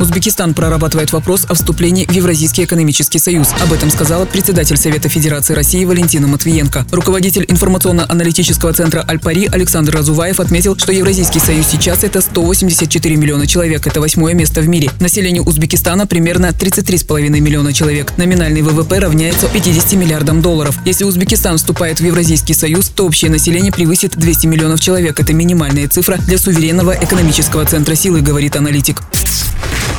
Узбекистан прорабатывает вопрос о вступлении в Евразийский экономический союз. Об этом сказала председатель Совета Федерации России Валентина Матвиенко. Руководитель информационно-аналитического центра «Альпари» Александр Разуваев отметил, что Евразийский союз сейчас это 184 миллиона человек. Это восьмое место в мире. Население Узбекистана примерно 33,5 миллиона человек. Номинальный ВВП равняется 50 миллиардам долларов. Если Узбекистан вступает в Евразийский союз, то общее население превысит 200 миллионов человек. Это минимальная цифра для суверенного экономического центра силы, говорит аналитик.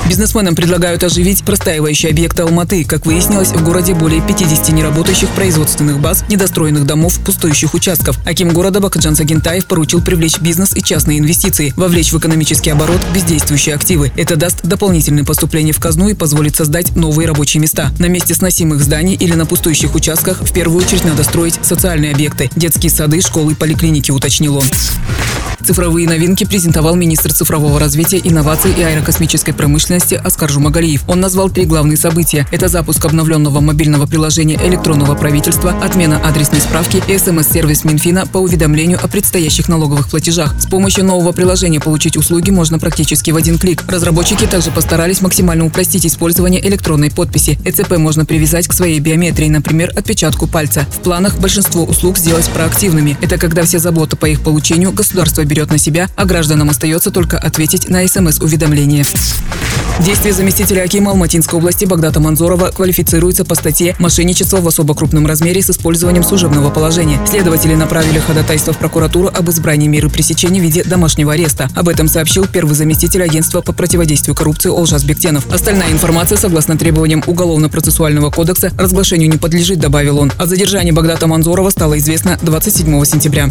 Бизнесменам предлагают оживить простаивающие объекты Алматы. Как выяснилось, в городе более 50 неработающих производственных баз, недостроенных домов, пустующих участков. Аким города Бакаджан Сагентаев поручил привлечь бизнес и частные инвестиции, вовлечь в экономический оборот бездействующие активы. Это даст дополнительные поступления в казну и позволит создать новые рабочие места. На месте сносимых зданий или на пустующих участках в первую очередь надо строить социальные объекты – детские сады, школы, поликлиники, уточнил он. Цифровые новинки презентовал министр цифрового развития, инноваций и аэрокосмической промышленности Оскар Жумагалиев. Он назвал три главные события. Это запуск обновленного мобильного приложения электронного правительства, отмена адресной справки и СМС-сервис Минфина по уведомлению о предстоящих налоговых платежах. С помощью нового приложения получить услуги можно практически в один клик. Разработчики также постарались максимально упростить использование электронной подписи. ЭЦП можно привязать к своей биометрии, например, отпечатку пальца. В планах большинство услуг сделать проактивными. Это когда все заботы по их получению государство берет берет на себя, а гражданам остается только ответить на СМС-уведомление. Действия заместителя Акима Алматинской области Багдата Манзорова квалифицируются по статье «Мошенничество в особо крупном размере с использованием служебного положения». Следователи направили ходатайство в прокуратуру об избрании меры пресечения в виде домашнего ареста. Об этом сообщил первый заместитель агентства по противодействию коррупции Олжас Бектенов. Остальная информация, согласно требованиям Уголовно-процессуального кодекса, разглашению не подлежит, добавил он. О задержании Багдата Манзорова стало известно 27 сентября.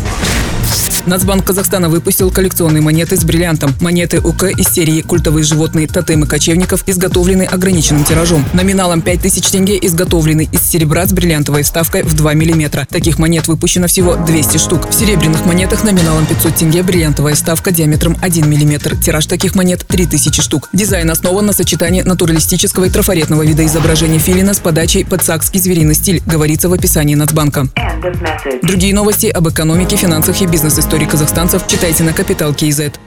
Нацбанк Казахстана выпустил коллекционные монеты с бриллиантом. Монеты УК из серии «Культовые животные тотемы кочевников» изготовлены ограниченным тиражом. Номиналом 5000 тенге изготовлены из серебра с бриллиантовой вставкой в 2 мм. Таких монет выпущено всего 200 штук. В серебряных монетах номиналом 500 тенге бриллиантовая вставка диаметром 1 мм. Тираж таких монет 3000 штук. Дизайн основан на сочетании натуралистического и трафаретного вида изображения филина с подачей под сакский звериный стиль, говорится в описании Нацбанка. Другие новости об экономике, финансах и бизнес-истории истории казахстанцев читайте на Капитал Киезет.